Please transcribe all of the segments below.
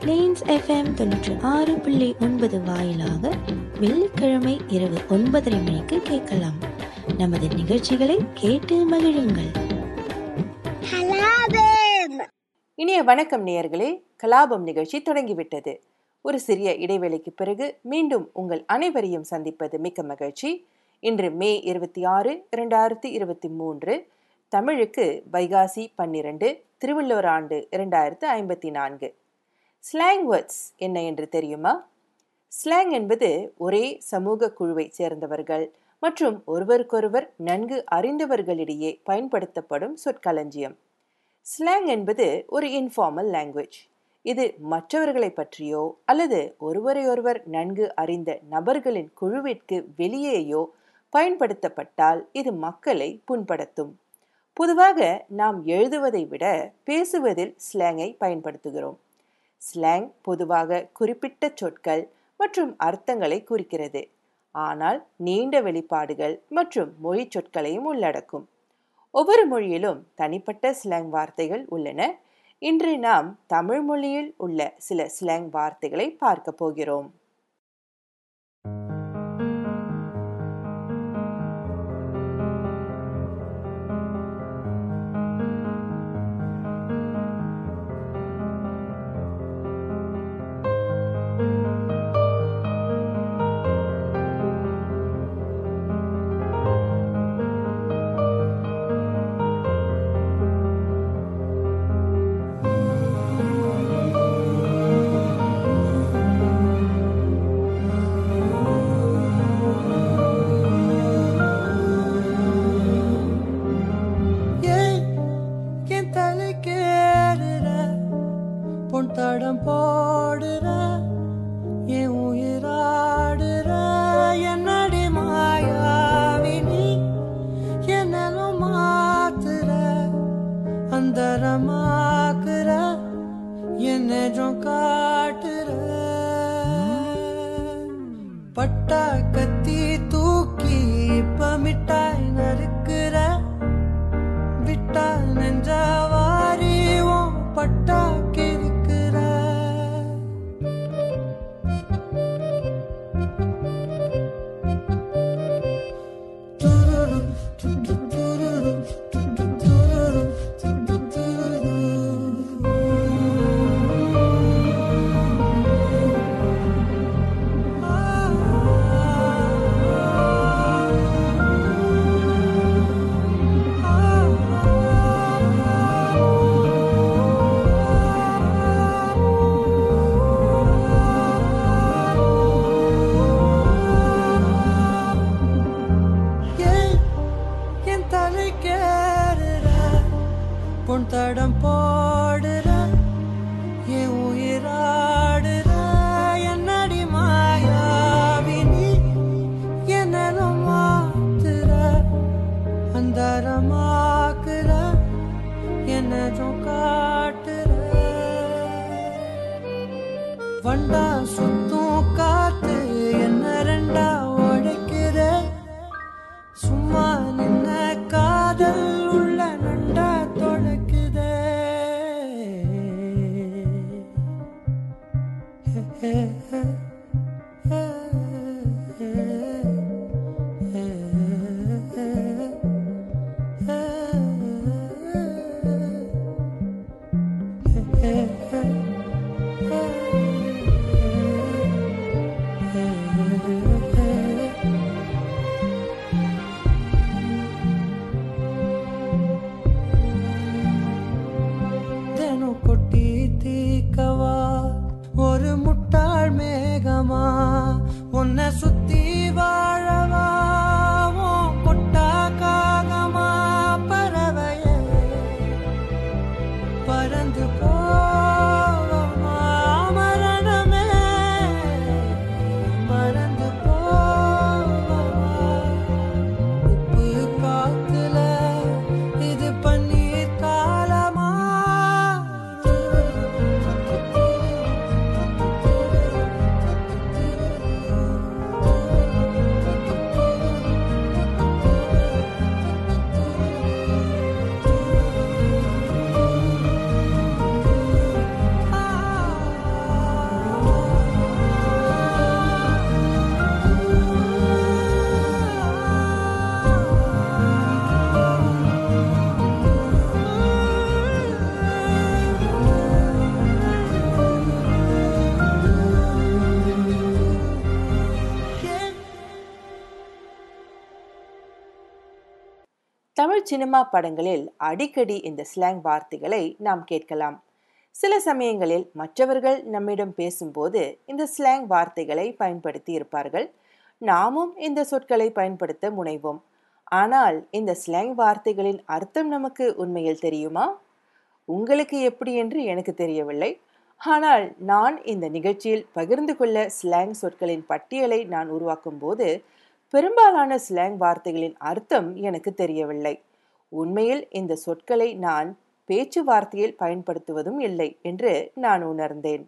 Planes FM தொண்ணூற்றி ஆறு புள்ளி ஒன்பது வாயிலாக வெள்ளிக்கிழமை இரவு ஒன்பதரை மணிக்கு கேட்கலாம். நமது நிகழ்ச்சிகளை கேட்டு மகிழுங்கள். இனிய வணக்கம் நேயர்களே கலாபம் நிகழ்ச்சி தொடங்கிவிட்டது. ஒரு சிறிய இடைவேளைக்கு பிறகு மீண்டும் உங்கள் அனைவரையும் சந்திப்பது மிக்க மகிழ்ச்சி. இன்று மே இருபத்தி ஆறு இரண்டாயிரத்தி இருபத்தி மூன்று தமிழுக்கு வைகாசி பன்னிரண்டு திருவள்ளுவர் ஆண்டு இரண்டாயிரத்து ஐம்பத்தி நான்கு. ஸ்லாங் வேர்ட்ஸ் என்ன என்று தெரியுமா? ஸ்லாங் என்பது ஒரே சமூக குழுவைச் சேர்ந்தவர்கள் மற்றும் ஒருவருக்கொருவர் நன்கு அறிந்தவர்களிடையே பயன்படுத்தப்படும் சொற்களஞ்சியம். ஸ்லாங் என்பது ஒரு இன்ஃபார்மல் லாங்குவேஜ் இது மற்றவர்களை பற்றியோ அல்லது ஒருவரையொருவர் நன்கு அறிந்த நபர்களின் குழுவிற்கு வெளியேயோ பயன்படுத்தப்பட்டால் இது மக்களை புண்படுத்தும். பொதுவாக நாம் எழுதுவதை விட பேசுவதில் ஸ்லாங்கை பயன்படுத்துகிறோம். ஸ்லாங் பொதுவாக குறிப்பிட்ட சொற்கள் மற்றும் அர்த்தங்களை குறிக்கிறது. ஆனால் நீண்ட வெளிப்பாடுகள் மற்றும் மொழி சொற்களையும் உள்ளடக்கும். ஒவ்வொரு மொழியிலும் தனிப்பட்ட ஸ்லாங் வார்த்தைகள் உள்ளன. இன்று நாம் தமிழ் மொழியில் உள்ள சில ஸ்லாங் வார்த்தைகளை பார்க்க போகிறோம். I'm pour. சினிமா படங்களில் அடிக்கடி இந்த ஸ்லாங் வார்த்தைகளை நாம் கேட்கலாம். சில சமயங்களில் மற்றவர்கள் நம்மிடம் பேசும்போது இந்த ஸ்லாங் வார்த்தைகளை பயன்படுத்தி இருப்பார்கள். நாமும் இந்த சொற்களை பயன்படுத்த முனைவோம். ஆனால் இந்த ஸ்லாங் வார்த்தைகளின் அர்த்தம் நமக்கு உண்மையில் தெரியுமா? உங்களுக்கு எப்படி என்று எனக்கு தெரியவில்லை. ஆனால் நான் இந்த நிகழ்ச்சியில் பகிர்ந்து கொள்ள ஸ்லாங் சொற்களின் பட்டியலை நான் உருவாக்கும் போது பெரும்பாலான ஸ்லாங் வார்த்தைகளின் அர்த்தம் எனக்கு தெரியவில்லை. உண்மையில் இந்த சொற்களை நான் பேச்சுவார்த்தையில் பயன்படுத்துவதும் இல்லை என்று நான் உணர்ந்தேன்.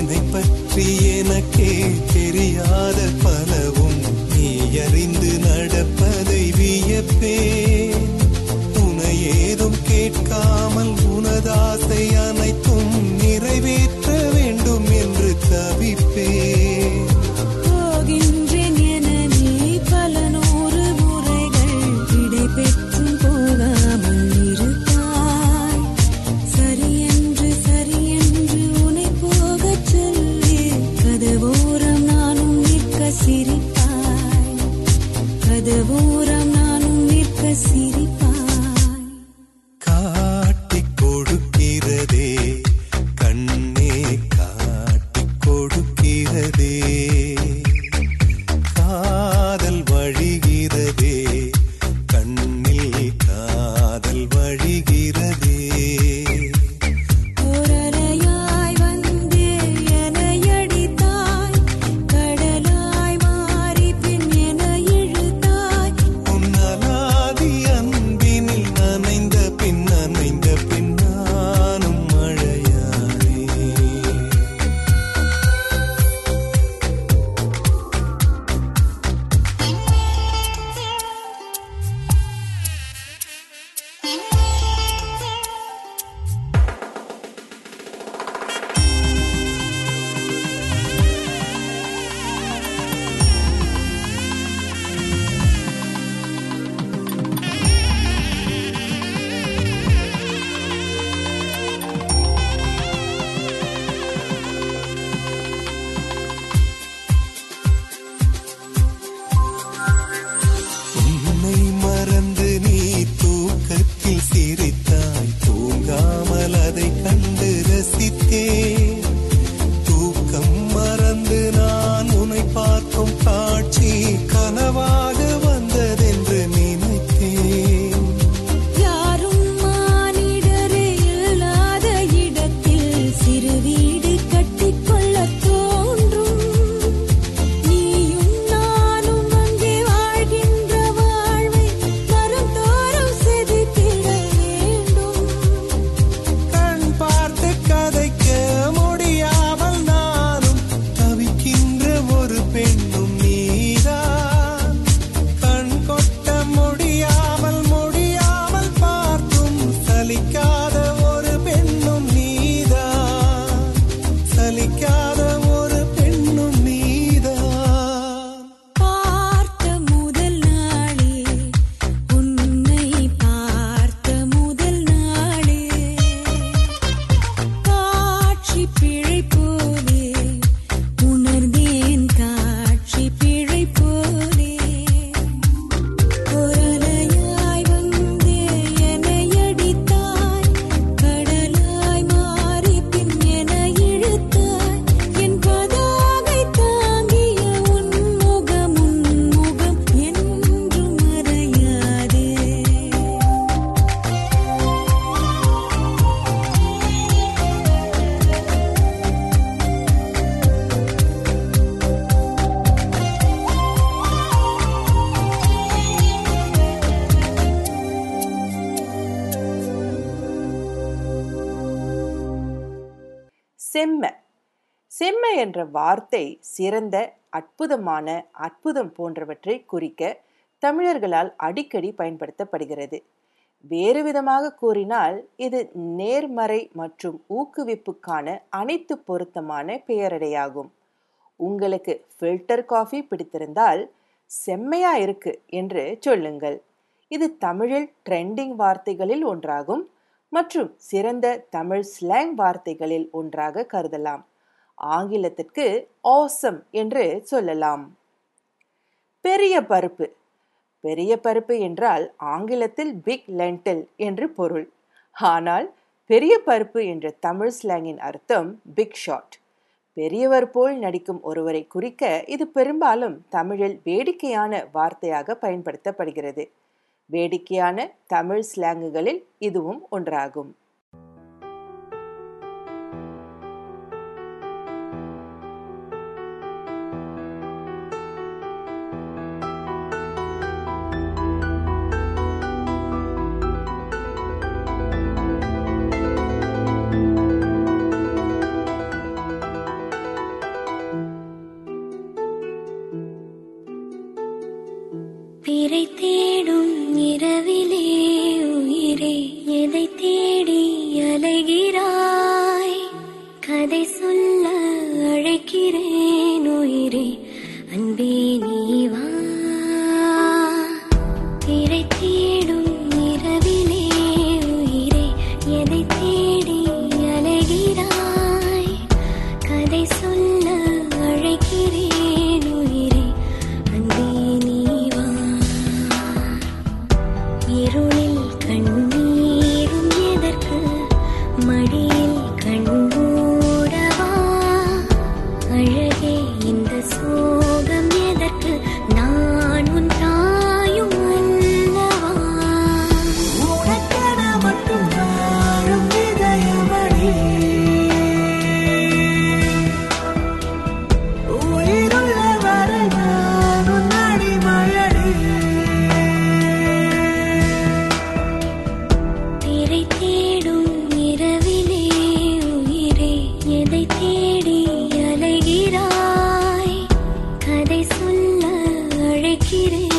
என்னை பற்றி எனக்கே தெரியாத பலவும் நீ அறிந்து நடப்பதை வியப்பே. உனை ஏதும் கேட்காமல் உனதாசை அனைத்தும் viver. என்ற வார்த்தை சிறந்த அற்புதமான அற்புதம் போன்றவற்றை குறிக்க தமிழர்களால் அடிக்கடி பயன்படுத்தப்படுகிறது. வேறு விதமாக கூறினால் இது நேர்மறை மற்றும் ஊக்குவிப்புக்கான அனைத்து பொருத்தமான பெயரடையாகும். உங்களுக்கு ஃபில்டர் காஃபி பிடித்திருந்தால் செம்மையா இருக்கு என்று சொல்லுங்கள். இது தமிழில் ட்ரெண்டிங் வார்த்தைகளில் ஒன்றாகும் மற்றும் சிறந்த தமிழ் ஸ்லாங் வார்த்தைகளில் ஒன்றாக கருதலாம். ஆங்கிலத்திற்கு ஆசம் என்று சொல்லலாம். பெரிய பருப்பு. பெரிய பருப்பு என்றால் ஆங்கிலத்தில் பிக் லென்டில் என்று பொருள். ஆனால் பெரிய பருப்பு என்ற தமிழ் ஸ்லாங்கின் அர்த்தம் பிக் ஷாட் பெரியவர் போல் நடிக்கும் ஒருவரை குறிக்க இது பெரும்பாலும் தமிழில் வேடிக்கையான வார்த்தையாக பயன்படுத்தப்படுகிறது. வேடிக்கையான தமிழ் ஸ்லாங்குகளில் இதுவும் ஒன்றாகும். கதை சொல்ல அழைக்கிறேன்.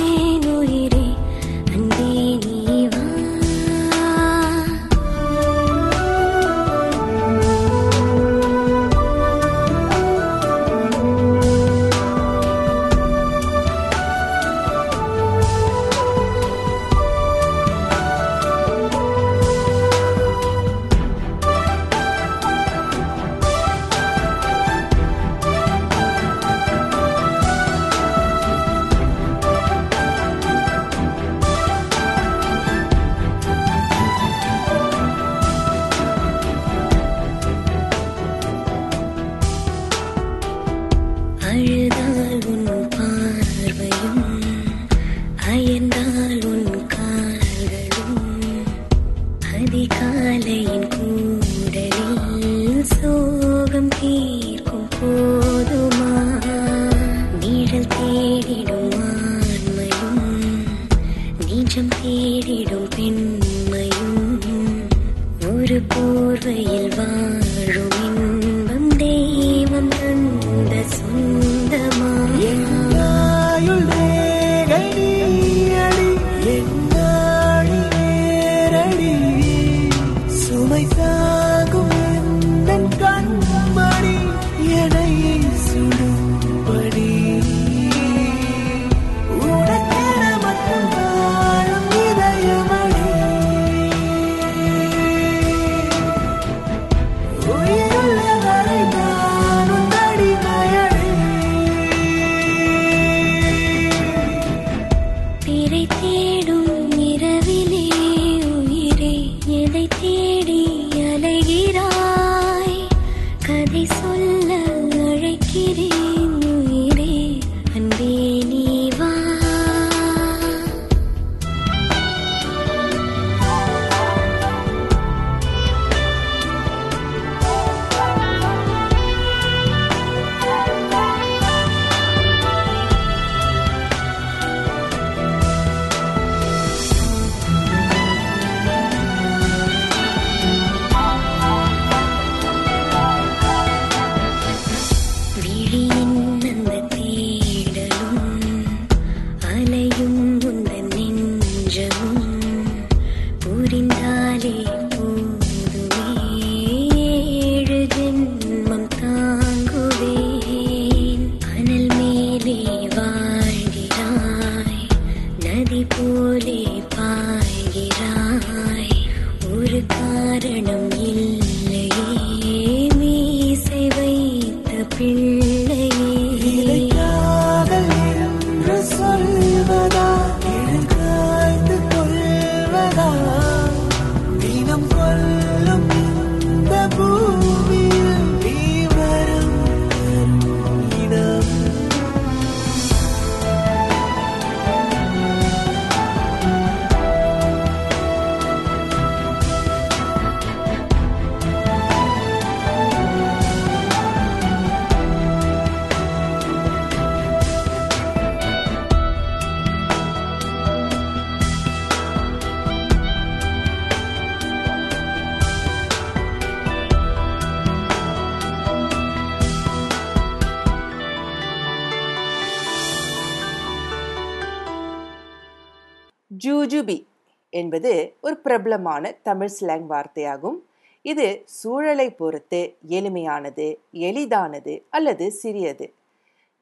என்பது ஒரு பிரபலமான தமிழ் ஸ்லாங் வார்த்தையாகும். இது சூழலை பொறுத்து எளிமையானது எளிதானது அல்லது சிறியது.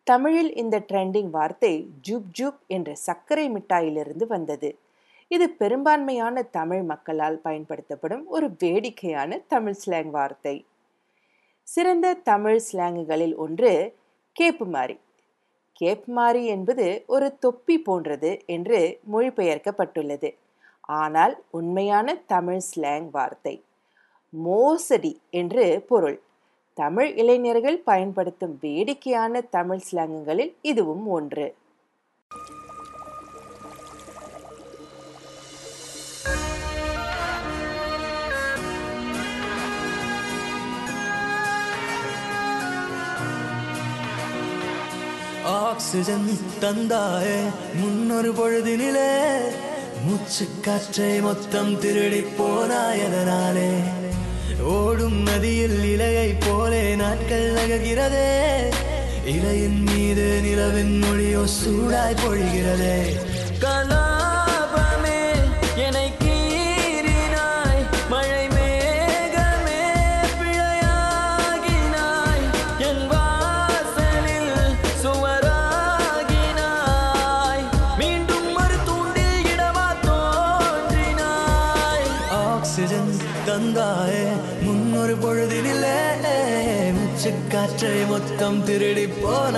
தமிழில் இந்த ட்ரெண்டிங் வார்த்தை ஜுப் ஜுப் என்ற சர்க்கரை மிட்டாயிலிருந்து வந்தது. இது பெரும்பான்மையான தமிழ் மக்களால் பயன்படுத்தப்படும் ஒரு வேடிக்கையான தமிழ் ஸ்லாங் வார்த்தை. சிறந்த தமிழ் ஸ்லாங்குகளில் ஒன்று கேப்புமாரி. கேப்மாரி என்பது ஒரு தொப்பி போன்றது என்று மொழிபெயர்க்கப்பட்டுள்ளது. ஆனால் உண்மையான தமிழ் ஸ்லாங் வார்த்தை. மோசடி என்று பொருள். தமிழ் இளைஞர்கள் பயன்படுத்தும் வேடிக்கையான தமிழ் ஸ்லாங்குகளில் இதுவும் ஒன்று. ஆக்சிஜன் தந்தாயே முன்னொரு பொழுதினிலே மூச்சு காற்றை மொத்தம் திருடி போனாயதனாலே. ஓடும் நதியில் இலையை போலே நாட்கள் நகர்கிறதே. இலையின் மீது நிலவின் மொழியோ சூடாய் பொழிகிறதே. கலா மொத்தம் திருடி போன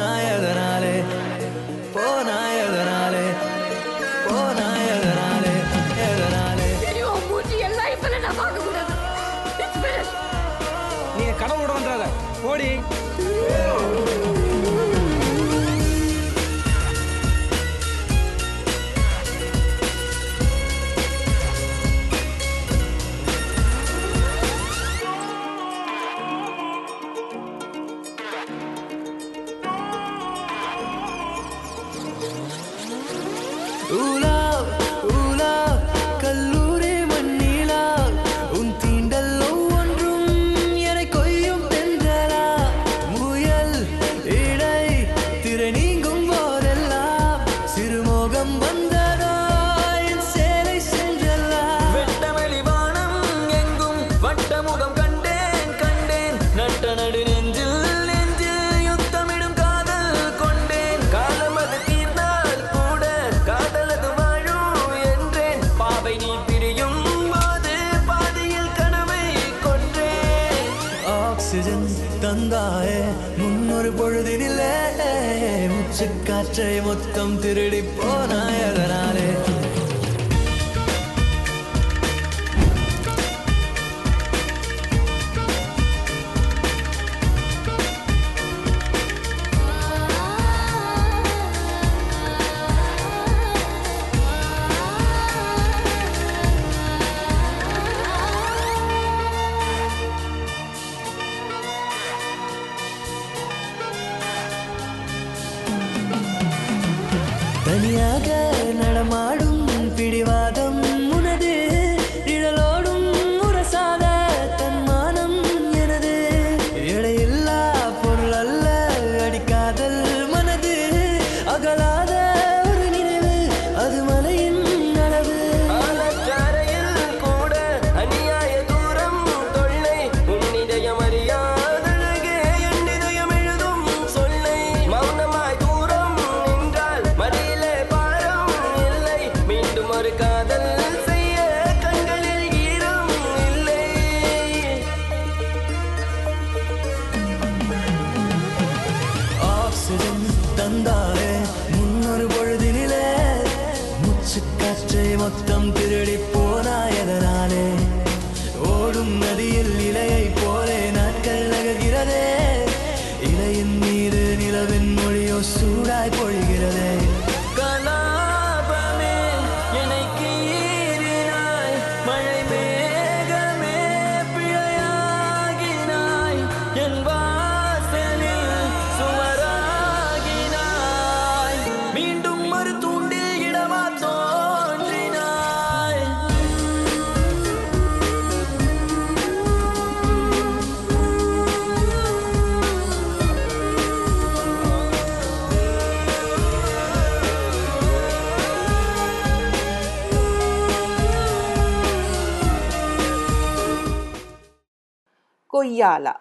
கொய்யாலா.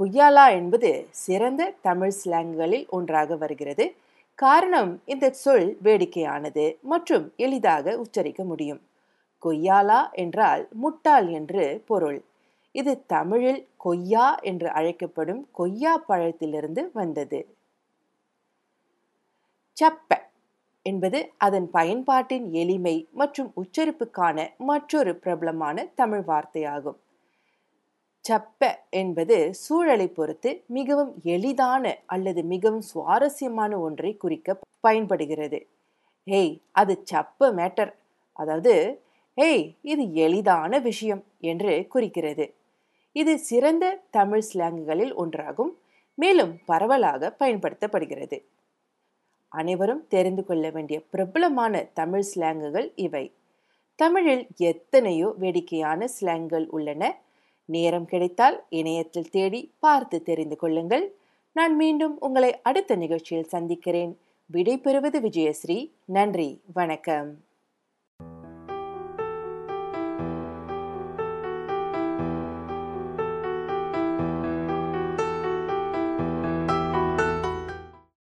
கொய்யாலா என்பது சிறந்த தமிழ் ஸ்லாங்குகளில் ஒன்றாக வருகிறது. காரணம் இந்த சொல் வேடிக்கையானது மற்றும் எளிதாக உச்சரிக்க முடியும். கொய்யாலா என்றால் முட்டாள் என்று பொருள். இது தமிழில் கொய்யா என்று அழைக்கப்படும் கொய்யா பழத்திலிருந்து வந்தது. சப்ப என்பது அதன் பயன்பாட்டின் எளிமை மற்றும் உச்சரிப்புக்கான மற்றொரு பிரபலமான தமிழ் வார்த்தையாகும். சப்ப என்பது சூழலை பொறுத்து மிகவும் எளிதான அல்லது மிகவும் சுவாரஸ்யமான ஒன்றை குறிக்க பயன்படுகிறது. ஹேய் அது சப்ப மேட்டர். அதாவது ஹேய் இது எளிதான விஷயம் என்று குறிக்கிறது. இது சிறந்த தமிழ் ஸ்லாங்குகளில் ஒன்றாகும் மேலும் பரவலாக பயன்படுத்தப்படுகிறது. அனைவரும் தெரிந்து கொள்ள வேண்டிய பிரபலமான தமிழ் ஸ்லாங்குகள் இவை. தமிழில் எத்தனையோ வேடிக்கையான ஸ்லாங்குகள் உள்ளன. நேரம் கிடைத்தால் இணையத்தில் தேடி பார்த்து தெரிந்து கொள்ளுங்கள். நான் மீண்டும் உங்களை அடுத்த நிகழ்ச்சியில் சந்திக்கிறேன். விடை பெறுவது விஜயஸ்ரீ. நன்றி. வணக்கம்.